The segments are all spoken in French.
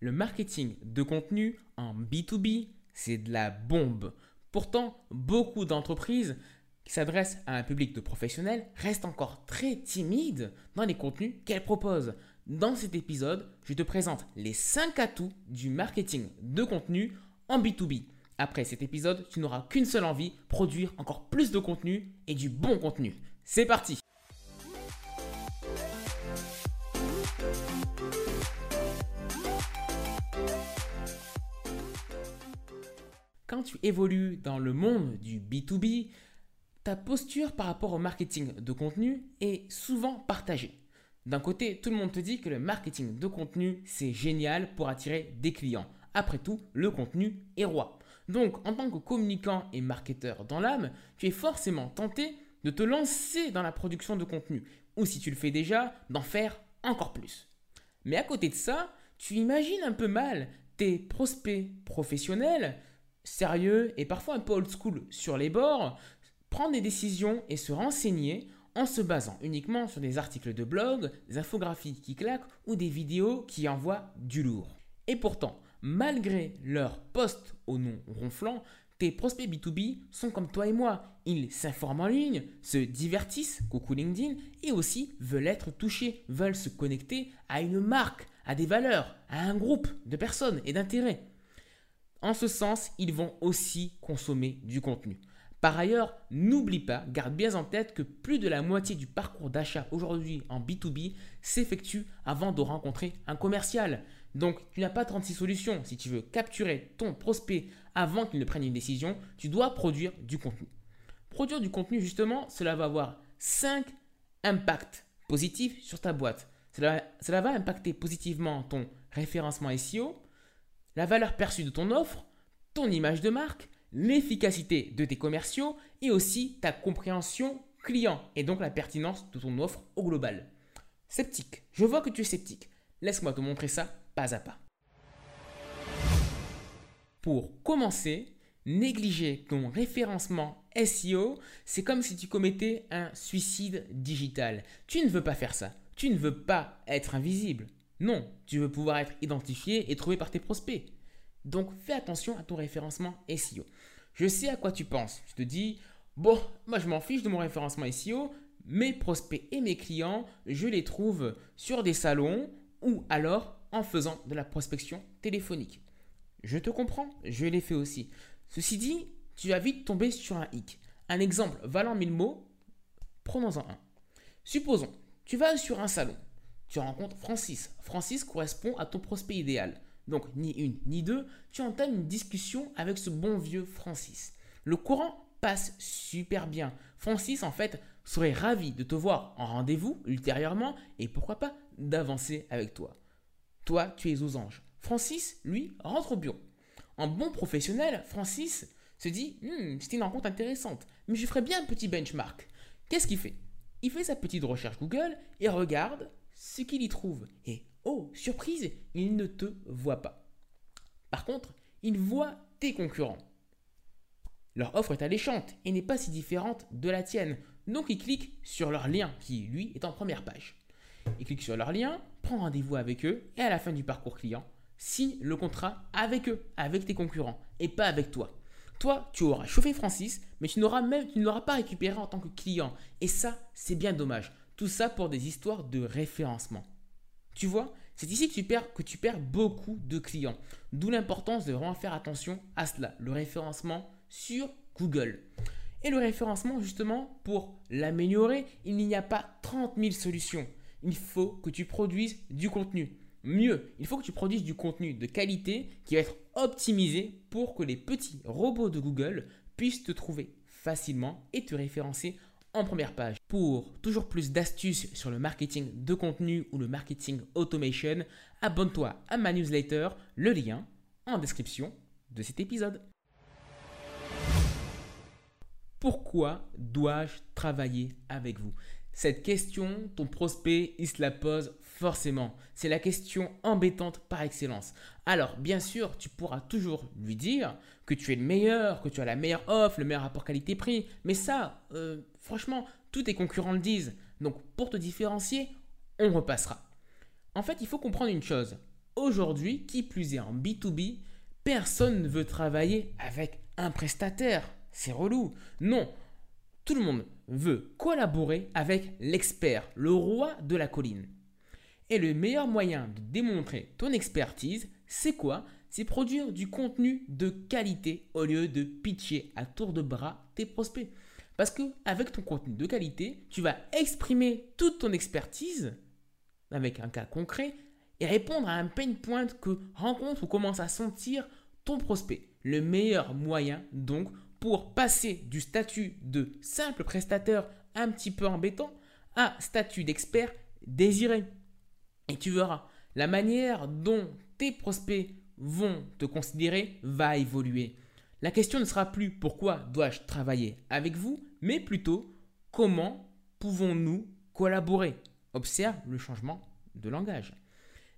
Le marketing de contenu en B2B, c'est de la bombe. Pourtant, beaucoup d'entreprises qui s'adressent à un public de professionnels restent encore très timides dans les contenus qu'elles proposent. Dans cet épisode, je te présente les 5 atouts du marketing de contenu en B2B. Après cet épisode, tu n'auras qu'une seule envie, produire encore plus de contenu et du bon contenu. C'est parti tu évolues dans le monde du B2B, ta posture par rapport au marketing de contenu est souvent partagée. D'un côté, tout le monde te dit que le marketing de contenu, c'est génial pour attirer des clients. Après tout, le contenu est roi. Donc, en tant que communicant et marketeur dans l'âme, tu es forcément tenté de te lancer dans la production de contenu, ou si tu le fais déjà, d'en faire encore plus. Mais à côté de ça, tu imagines un peu mal tes prospects professionnels sérieux et parfois un peu old school sur les bords, prendre des décisions et se renseigner en se basant uniquement sur des articles de blog, des infographies qui claquent ou des vidéos qui envoient du lourd. Et pourtant, malgré leur poste au nom ronflant, tes prospects B2B sont comme toi et moi. Ils s'informent en ligne, se divertissent, coucou LinkedIn, et aussi veulent être touchés, veulent se connecter à une marque, à des valeurs, à un groupe de personnes et d'intérêts. En ce sens, ils vont aussi consommer du contenu. Par ailleurs, n'oublie pas, garde bien en tête que plus de la moitié du parcours d'achat aujourd'hui en B2B s'effectue avant de rencontrer un commercial. Donc, tu n'as pas 36 solutions. Si tu veux capturer ton prospect avant qu'il ne prenne une décision, tu dois produire du contenu. Produire du contenu, justement, cela va avoir 5 impacts positifs sur ta boîte. Cela, cela va impacter positivement ton référencement SEO, la valeur perçue de ton offre, ton image de marque, l'efficacité de tes commerciaux et aussi ta compréhension client et donc la pertinence de ton offre au global. Sceptique, je vois que tu es sceptique. Laisse-moi te montrer ça pas à pas. Pour commencer, négliger ton référencement SEO, c'est comme si tu commettais un suicide digital. Tu ne veux pas faire ça. Tu ne veux pas être invisible. Non, tu veux pouvoir être identifié et trouvé par tes prospects. Donc fais attention à ton référencement SEO. Je sais à quoi tu penses. Je te dis, bon, moi je m'en fiche de mon référencement SEO. Mes prospects et mes clients, je les trouve sur des salons ou alors en faisant de la prospection téléphonique. Je te comprends, je l'ai fait aussi. Ceci dit, tu vas vite tomber sur un hic. Un exemple valant mille mots, prenons-en un. Supposons, tu vas sur un salon tu rencontres Francis. Francis correspond à ton prospect idéal. Donc ni une ni deux, tu entames une discussion avec ce bon vieux Francis. Le courant passe super bien. Francis en fait serait ravi de te voir en rendez-vous ultérieurement et pourquoi pas d'avancer avec toi. Toi, tu es aux anges. Francis, lui, rentre au bureau. En bon professionnel, Francis se dit hmm, c'est une rencontre intéressante, mais je ferai bien un petit benchmark. Qu'est-ce qu'il fait? Il fait sa petite recherche Google et regarde ce qu'il y trouve. Et oh, surprise, il ne te voit pas. Par contre, il voit tes concurrents. Leur offre est alléchante et n'est pas si différente de la tienne. Donc il clique sur leur lien qui, lui, est en première page. Il clique sur leur lien, prend rendez-vous avec eux et à la fin du parcours client, signe le contrat avec eux, avec tes concurrents et pas avec toi. Toi, tu auras chauffé Francis, mais tu n'auras même pas récupéré en tant que client. Et ça, c'est bien dommage. Tout ça pour des histoires de référencement. Tu vois, c'est ici que tu, perds, que tu perds beaucoup de clients. D'où l'importance de vraiment faire attention à cela, le référencement sur Google. Et le référencement, justement, pour l'améliorer, il n'y a pas 30 000 solutions. Il faut que tu produises du contenu. Mieux, il faut que tu produises du contenu de qualité qui va être optimisé pour que les petits robots de Google puissent te trouver facilement et te référencer en première page. Pour toujours plus d'astuces sur le marketing de contenu ou le marketing automation, abonne-toi à ma newsletter, le lien en description de cet épisode. Pourquoi dois-je travailler avec vous? Cette question, ton prospect, il se la pose forcément. C'est la question embêtante par excellence. Alors, bien sûr, tu pourras toujours lui dire que tu es le meilleur, que tu as la meilleure offre, le meilleur rapport qualité-prix. Mais ça, euh, franchement, tous tes concurrents le disent. Donc, pour te différencier, on repassera. En fait, il faut comprendre une chose. Aujourd'hui, qui plus est en B2B, personne ne veut travailler avec un prestataire. C'est relou. Non, tout le monde veut collaborer avec l'expert, le roi de la colline. Et le meilleur moyen de démontrer ton expertise, c'est quoi? C'est produire du contenu de qualité au lieu de pitcher à tour de bras tes prospects. Parce que avec ton contenu de qualité, tu vas exprimer toute ton expertise avec un cas concret et répondre à un pain point que rencontre ou commence à sentir ton prospect. Le meilleur moyen donc pour passer du statut de simple prestataire un petit peu embêtant à statut d'expert désiré. Et tu verras, la manière dont tes prospects vont te considérer va évoluer. La question ne sera plus pourquoi dois-je travailler avec vous, mais plutôt comment pouvons-nous collaborer. Observe le changement de langage.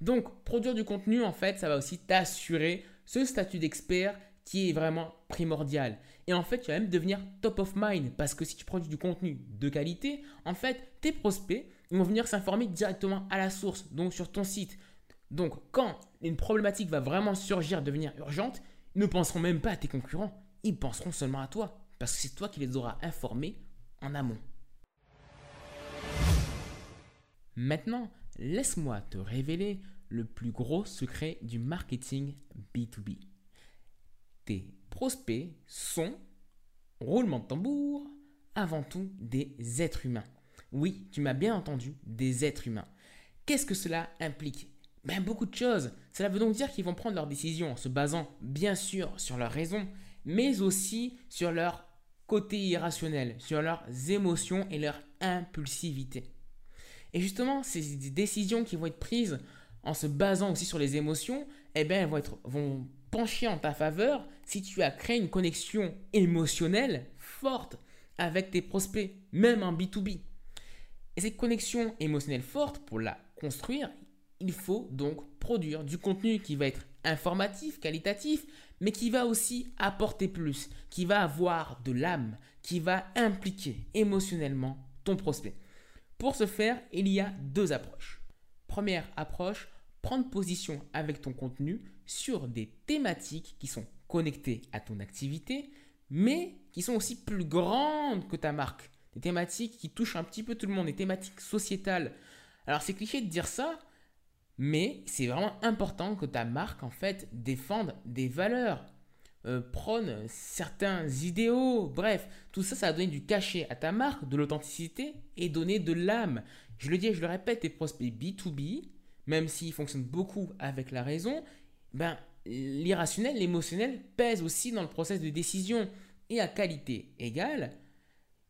Donc, produire du contenu, en fait, ça va aussi t'assurer ce statut d'expert qui est vraiment primordial. Et en fait, tu vas même devenir top of mind parce que si tu produis du contenu de qualité, en fait, tes prospects vont venir s'informer directement à la source, donc sur ton site. Donc, quand une problématique va vraiment surgir, devenir urgente, ils ne penseront même pas à tes concurrents, ils penseront seulement à toi parce que c'est toi qui les auras informés en amont. Maintenant, laisse-moi te révéler le plus gros secret du marketing B2B. Tes prospects sont, roulement de tambour, avant tout des êtres humains. Oui, tu m'as bien entendu, des êtres humains. Qu'est-ce que cela implique ben, Beaucoup de choses. Cela veut donc dire qu'ils vont prendre leurs décisions en se basant bien sûr sur leurs raisons, mais aussi sur leur côté irrationnel, sur leurs émotions et leur impulsivité. Et justement, ces décisions qui vont être prises en se basant aussi sur les émotions, eh bien, elles vont, être, vont pencher en ta faveur si tu as créé une connexion émotionnelle forte avec tes prospects, même en B2B. Et cette connexion émotionnelle forte, pour la construire, il faut donc produire du contenu qui va être informatif, qualitatif, mais qui va aussi apporter plus, qui va avoir de l'âme, qui va impliquer émotionnellement ton prospect. Pour ce faire, il y a deux approches. Première approche, prendre position avec ton contenu sur des thématiques qui sont connectées à ton activité, mais qui sont aussi plus grandes que ta marque. Des thématiques qui touchent un petit peu tout le monde, des thématiques sociétales. Alors c'est cliché de dire ça, mais c'est vraiment important que ta marque en fait défende des valeurs, euh, prône certains idéaux, bref, tout ça, ça va donner du cachet à ta marque, de l'authenticité et donner de l'âme. Je le dis et je le répète, tes prospects B2B, même s'ils fonctionnent beaucoup avec la raison, ben, l'irrationnel, l'émotionnel pèse aussi dans le process de décision. Et à qualité égale,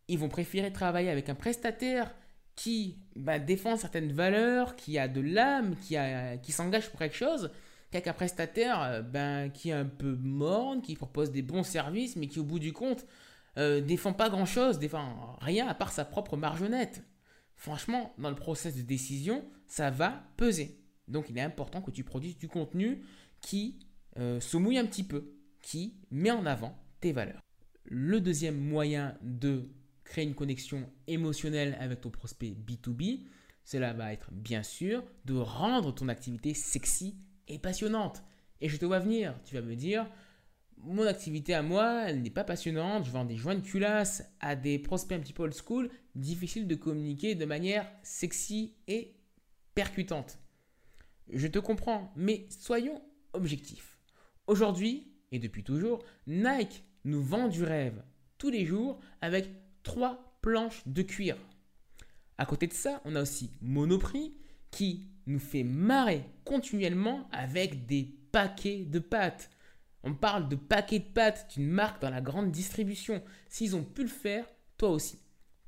ils vont préférer travailler avec un prestataire qui ben, défend certaines valeurs, qui a de l'âme, qui, s'engage pour quelque chose, qu'avec un prestataire euh, ben, qui est un peu morne, qui propose des bons services, mais qui au bout du compte euh, défend pas grand-chose, défend rien à part sa propre margonnette. Franchement, dans le process de décision, ça va peser. Donc il est important que tu produises du contenu qui euh, se mouille un petit peu, qui met en avant tes valeurs. Le deuxième moyen de créer une connexion émotionnelle avec ton prospect B2B, cela va être bien sûr de rendre ton activité sexy et passionnante. Et je te vois venir, tu vas me dire, mon activité à moi, elle n'est pas passionnante, je vends des joints de culasse à des prospects un petit peu old school, difficile de communiquer de manière sexy et percutante. Je te comprends, mais soyons objectifs. Aujourd'hui, et depuis toujours, Nike nous vend du rêve tous les jours avec trois planches de cuir. À côté de ça, on a aussi Monoprix qui nous fait marrer continuellement avec des paquets de pâtes. On parle de paquets de pâtes d'une marque dans la grande distribution. S'ils ont pu le faire, toi aussi.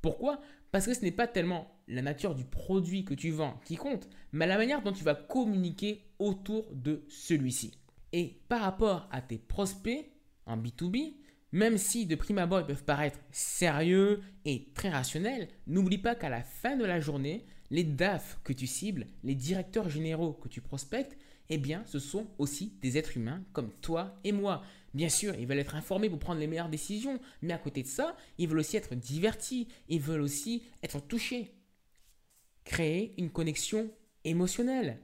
Pourquoi? Parce que ce n'est pas tellement la nature du produit que tu vends qui compte, mais la manière dont tu vas communiquer autour de celui-ci. Et par rapport à tes prospects en B2B, même si de prime abord ils peuvent paraître sérieux et très rationnels, n'oublie pas qu'à la fin de la journée, les DAF que tu cibles, les directeurs généraux que tu prospectes, eh bien, ce sont aussi des êtres humains comme toi et moi. Bien sûr, ils veulent être informés pour prendre les meilleures décisions, mais à côté de ça, ils veulent aussi être divertis, ils veulent aussi être touchés. Créer une connexion émotionnelle.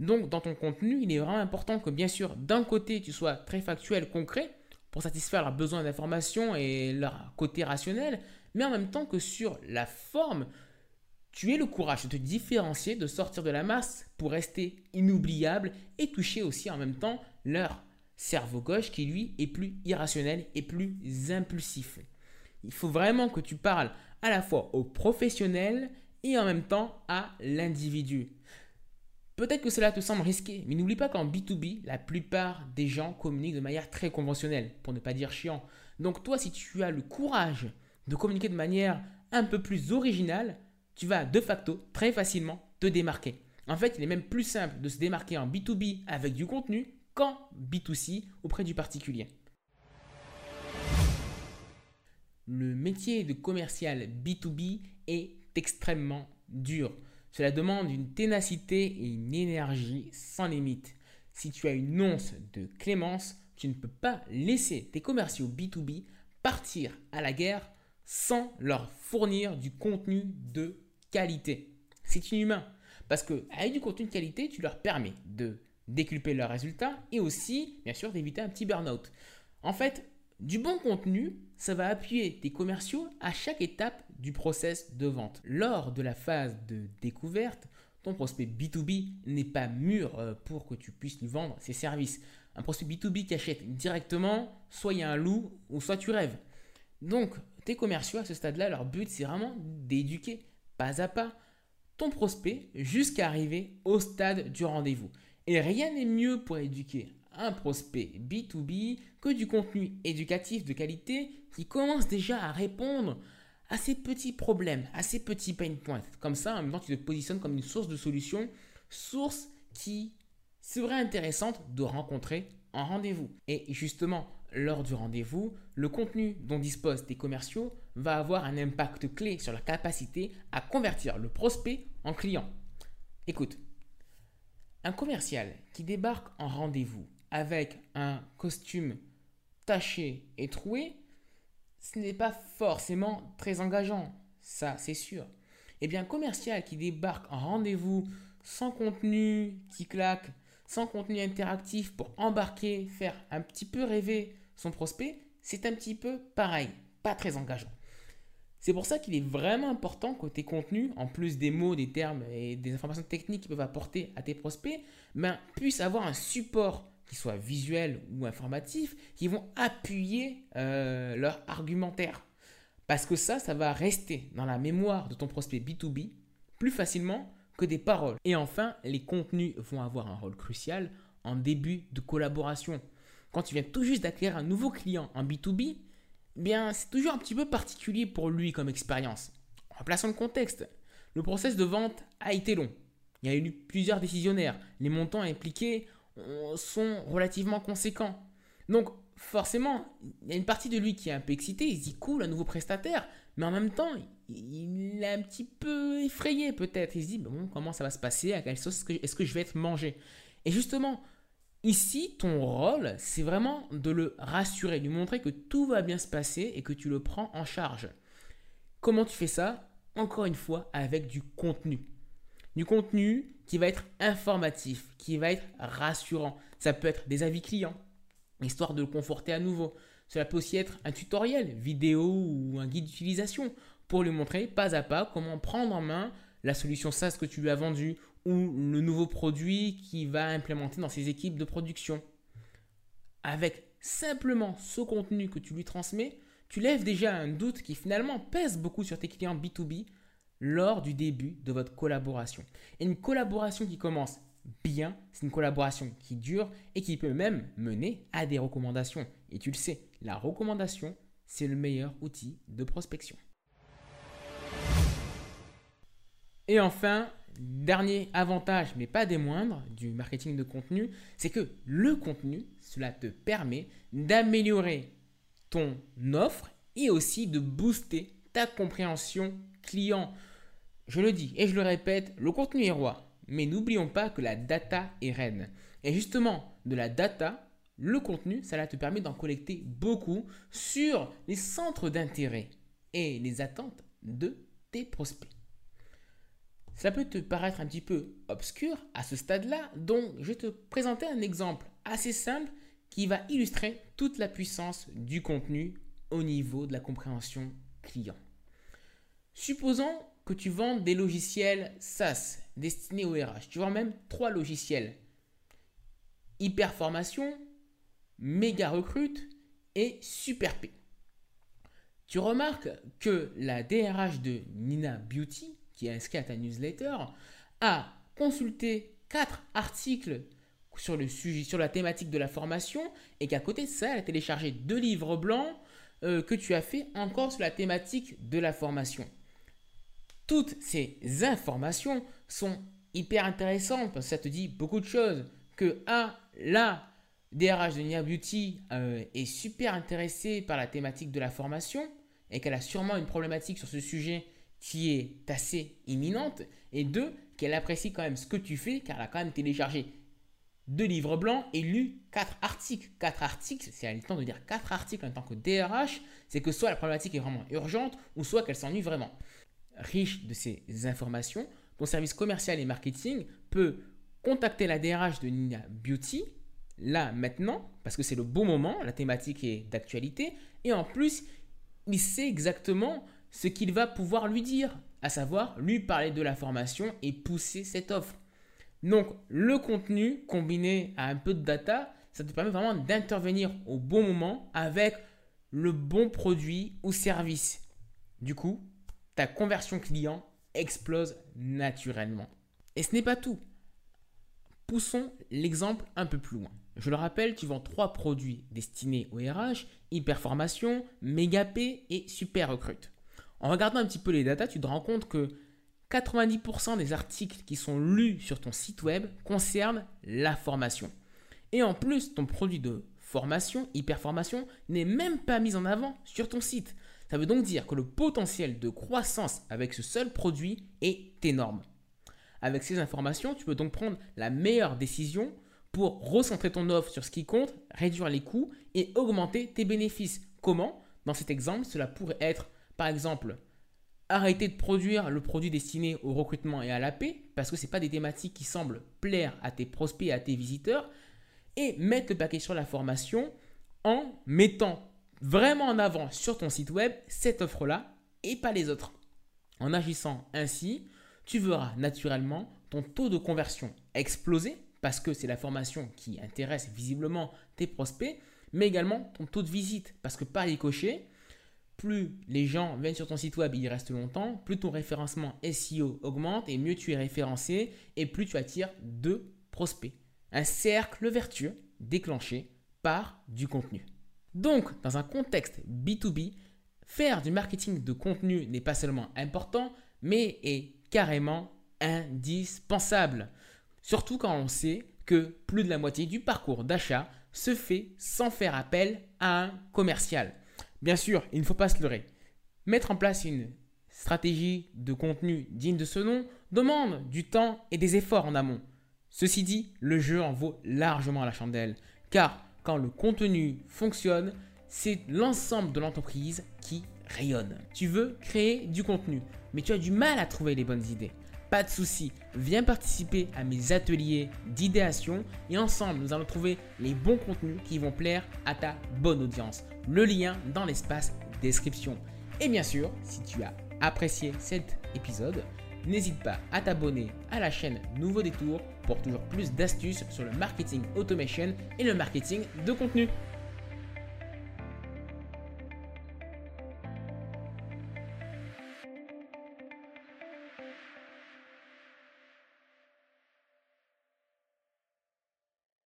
Donc dans ton contenu, il est vraiment important que bien sûr, d'un côté, tu sois très factuel, concret, pour satisfaire leurs besoins d'information et leur côté rationnel, mais en même temps que sur la forme, tu aies le courage de te différencier, de sortir de la masse pour rester inoubliable et toucher aussi en même temps leur cerveau gauche qui lui est plus irrationnel et plus impulsif. Il faut vraiment que tu parles à la fois au professionnel et en même temps à l'individu. Peut-être que cela te semble risqué, mais n'oublie pas qu'en B2B, la plupart des gens communiquent de manière très conventionnelle, pour ne pas dire chiant. Donc toi, si tu as le courage de communiquer de manière un peu plus originale, tu vas de facto très facilement te démarquer. En fait, il est même plus simple de se démarquer en B2B avec du contenu qu'en B2C auprès du particulier. Le métier de commercial B2B est extrêmement dur. Cela demande une ténacité et une énergie sans limite. Si tu as une once de clémence, tu ne peux pas laisser tes commerciaux B2B partir à la guerre sans leur fournir du contenu de qualité. C'est inhumain parce que avec du contenu de qualité, tu leur permets de décupler leurs résultats et aussi, bien sûr, d'éviter un petit burn-out. En fait, du bon contenu, ça va appuyer tes commerciaux à chaque étape du process de vente. Lors de la phase de découverte, ton prospect B2B n'est pas mûr euh, pour que tu puisses lui vendre ses services. Un prospect B2B qui achète directement, soit il y a un loup ou soit tu rêves. Donc, tes commerciaux à ce stade-là, leur but c'est vraiment d'éduquer pas à pas ton prospect jusqu'à arriver au stade du rendez-vous. Et rien n'est mieux pour éduquer un prospect B2B que du contenu éducatif de qualité qui commence déjà à répondre à ces petits problèmes, à ces petits pain points. Comme ça, en même temps, tu te positionnes comme une source de solution, source qui serait intéressante de rencontrer en rendez-vous. Et justement, lors du rendez-vous, le contenu dont disposent tes commerciaux va avoir un impact clé sur la capacité à convertir le prospect en client. Écoute, un commercial qui débarque en rendez-vous avec un costume taché et troué, ce n'est pas forcément très engageant, ça c'est sûr. Et eh bien, commercial qui débarque en rendez-vous sans contenu qui claque, sans contenu interactif pour embarquer, faire un petit peu rêver son prospect, c'est un petit peu pareil, pas très engageant. C'est pour ça qu'il est vraiment important que tes contenus, en plus des mots, des termes et des informations techniques qu'ils peuvent apporter à tes prospects, ben, puissent avoir un support qui soit visuel ou informatif, qui vont appuyer euh, leur argumentaire. Parce que ça, ça va rester dans la mémoire de ton prospect B2B plus facilement que des paroles. Et enfin, les contenus vont avoir un rôle crucial en début de collaboration. Quand tu viens tout juste d'acquérir un nouveau client en B2B, bien, c'est toujours un petit peu particulier pour lui comme expérience. En plaçant le contexte, le process de vente a été long. Il y a eu plusieurs décisionnaires. Les montants impliqués sont relativement conséquents. Donc, forcément, il y a une partie de lui qui est un peu excité. Il se dit cool, un nouveau prestataire. Mais en même temps, il est un petit peu effrayé peut-être. Il se dit bon, comment ça va se passer? À quelle sauce est-ce que je vais être mangé? Et justement, Ici, ton rôle, c'est vraiment de le rassurer, de lui montrer que tout va bien se passer et que tu le prends en charge. Comment tu fais ça? Encore une fois, avec du contenu. Du contenu qui va être informatif, qui va être rassurant. Ça peut être des avis clients, histoire de le conforter à nouveau. Cela peut aussi être un tutoriel, vidéo ou un guide d'utilisation pour lui montrer pas à pas comment prendre en main la solution SaaS que tu lui as vendue ou le nouveau produit qu'il va implémenter dans ses équipes de production. Avec simplement ce contenu que tu lui transmets, tu lèves déjà un doute qui finalement pèse beaucoup sur tes clients B2B lors du début de votre collaboration. Et une collaboration qui commence bien, c'est une collaboration qui dure et qui peut même mener à des recommandations. Et tu le sais, la recommandation, c'est le meilleur outil de prospection. Et enfin, dernier avantage, mais pas des moindres, du marketing de contenu, c'est que le contenu, cela te permet d'améliorer ton offre et aussi de booster ta compréhension client. Je le dis et je le répète, le contenu est roi, mais n'oublions pas que la data est reine. Et justement, de la data, le contenu, cela te permet d'en collecter beaucoup sur les centres d'intérêt et les attentes de tes prospects. Ça peut te paraître un petit peu obscur à ce stade-là, donc je vais te présenter un exemple assez simple qui va illustrer toute la puissance du contenu au niveau de la compréhension client. Supposons que tu vends des logiciels SaaS destinés au RH. Tu vends même trois logiciels. Hyper formation, méga recrute et super P. Tu remarques que la DRH de Nina Beauty, qui est inscrite à ta newsletter, a consulté quatre articles sur le sujet, sur la thématique de la formation, et qu'à côté de ça, elle a téléchargé deux livres blancs euh, que tu as fait encore sur la thématique de la formation. Toutes ces informations sont hyper intéressantes parce que ça te dit beaucoup de choses. Que A, la DRH de Nia Beauty euh, est super intéressée par la thématique de la formation et qu'elle a sûrement une problématique sur ce sujet qui est assez imminente, et deux, qu'elle apprécie quand même ce que tu fais, car elle a quand même téléchargé deux livres blancs et lu quatre articles. Quatre articles, c'est elle le de dire quatre articles en tant que DRH, c'est que soit la problématique est vraiment urgente, ou soit qu'elle s'ennuie vraiment. Riche de ces informations, ton service commercial et marketing peut contacter la DRH de Nina Beauty, là maintenant, parce que c'est le bon moment, la thématique est d'actualité, et en plus, il sait exactement ce qu'il va pouvoir lui dire, à savoir lui parler de la formation et pousser cette offre. Donc le contenu combiné à un peu de data, ça te permet vraiment d'intervenir au bon moment avec le bon produit ou service. Du coup, ta conversion client explose naturellement. Et ce n'est pas tout. Poussons l'exemple un peu plus loin. Je le rappelle, tu vends trois produits destinés au RH, Hyperformation, P et Super Recrute. En regardant un petit peu les datas, tu te rends compte que 90% des articles qui sont lus sur ton site web concernent la formation. Et en plus, ton produit de formation, Hyperformation, n'est même pas mis en avant sur ton site. Ça veut donc dire que le potentiel de croissance avec ce seul produit est énorme. Avec ces informations, tu peux donc prendre la meilleure décision pour recentrer ton offre sur ce qui compte, réduire les coûts et augmenter tes bénéfices. Comment? Dans cet exemple, cela pourrait être, par exemple, arrêter de produire le produit destiné au recrutement et à la paix, parce que ce pas des thématiques qui semblent plaire à tes prospects et à tes visiteurs, et mettre le paquet sur la formation en mettant vraiment en avant sur ton site web cette offre-là et pas les autres. En agissant ainsi, tu verras naturellement ton taux de conversion exploser parce que c'est la formation qui intéresse visiblement tes prospects, mais également ton taux de visite, parce que par les cocher, plus les gens viennent sur ton site web y restent longtemps, plus ton référencement SEO augmente et mieux tu es référencé et plus tu attires de prospects. Un cercle vertueux déclenché par du contenu. Donc, dans un contexte B2B, faire du marketing de contenu n'est pas seulement important, mais est carrément indispensable. Surtout quand on sait que plus de la moitié du parcours d'achat se fait sans faire appel à un commercial. Bien sûr, il ne faut pas se leurrer. Mettre en place une stratégie de contenu digne de ce nom demande du temps et des efforts en amont. Ceci dit, le jeu en vaut largement la chandelle, car quand le contenu fonctionne, c'est l'ensemble de l'entreprise qui rayonne. Tu veux créer du contenu, mais tu as du mal à trouver les bonnes idées. Pas de souci, viens participer à mes ateliers d'idéation et ensemble nous allons trouver les bons contenus qui vont plaire à ta bonne audience. Le lien dans l'espace description. Et bien sûr, si tu as apprécié cet épisode, n'hésite pas à t'abonner à la chaîne Nouveau Détour pour toujours plus d'astuces sur le marketing automation et le marketing de contenu.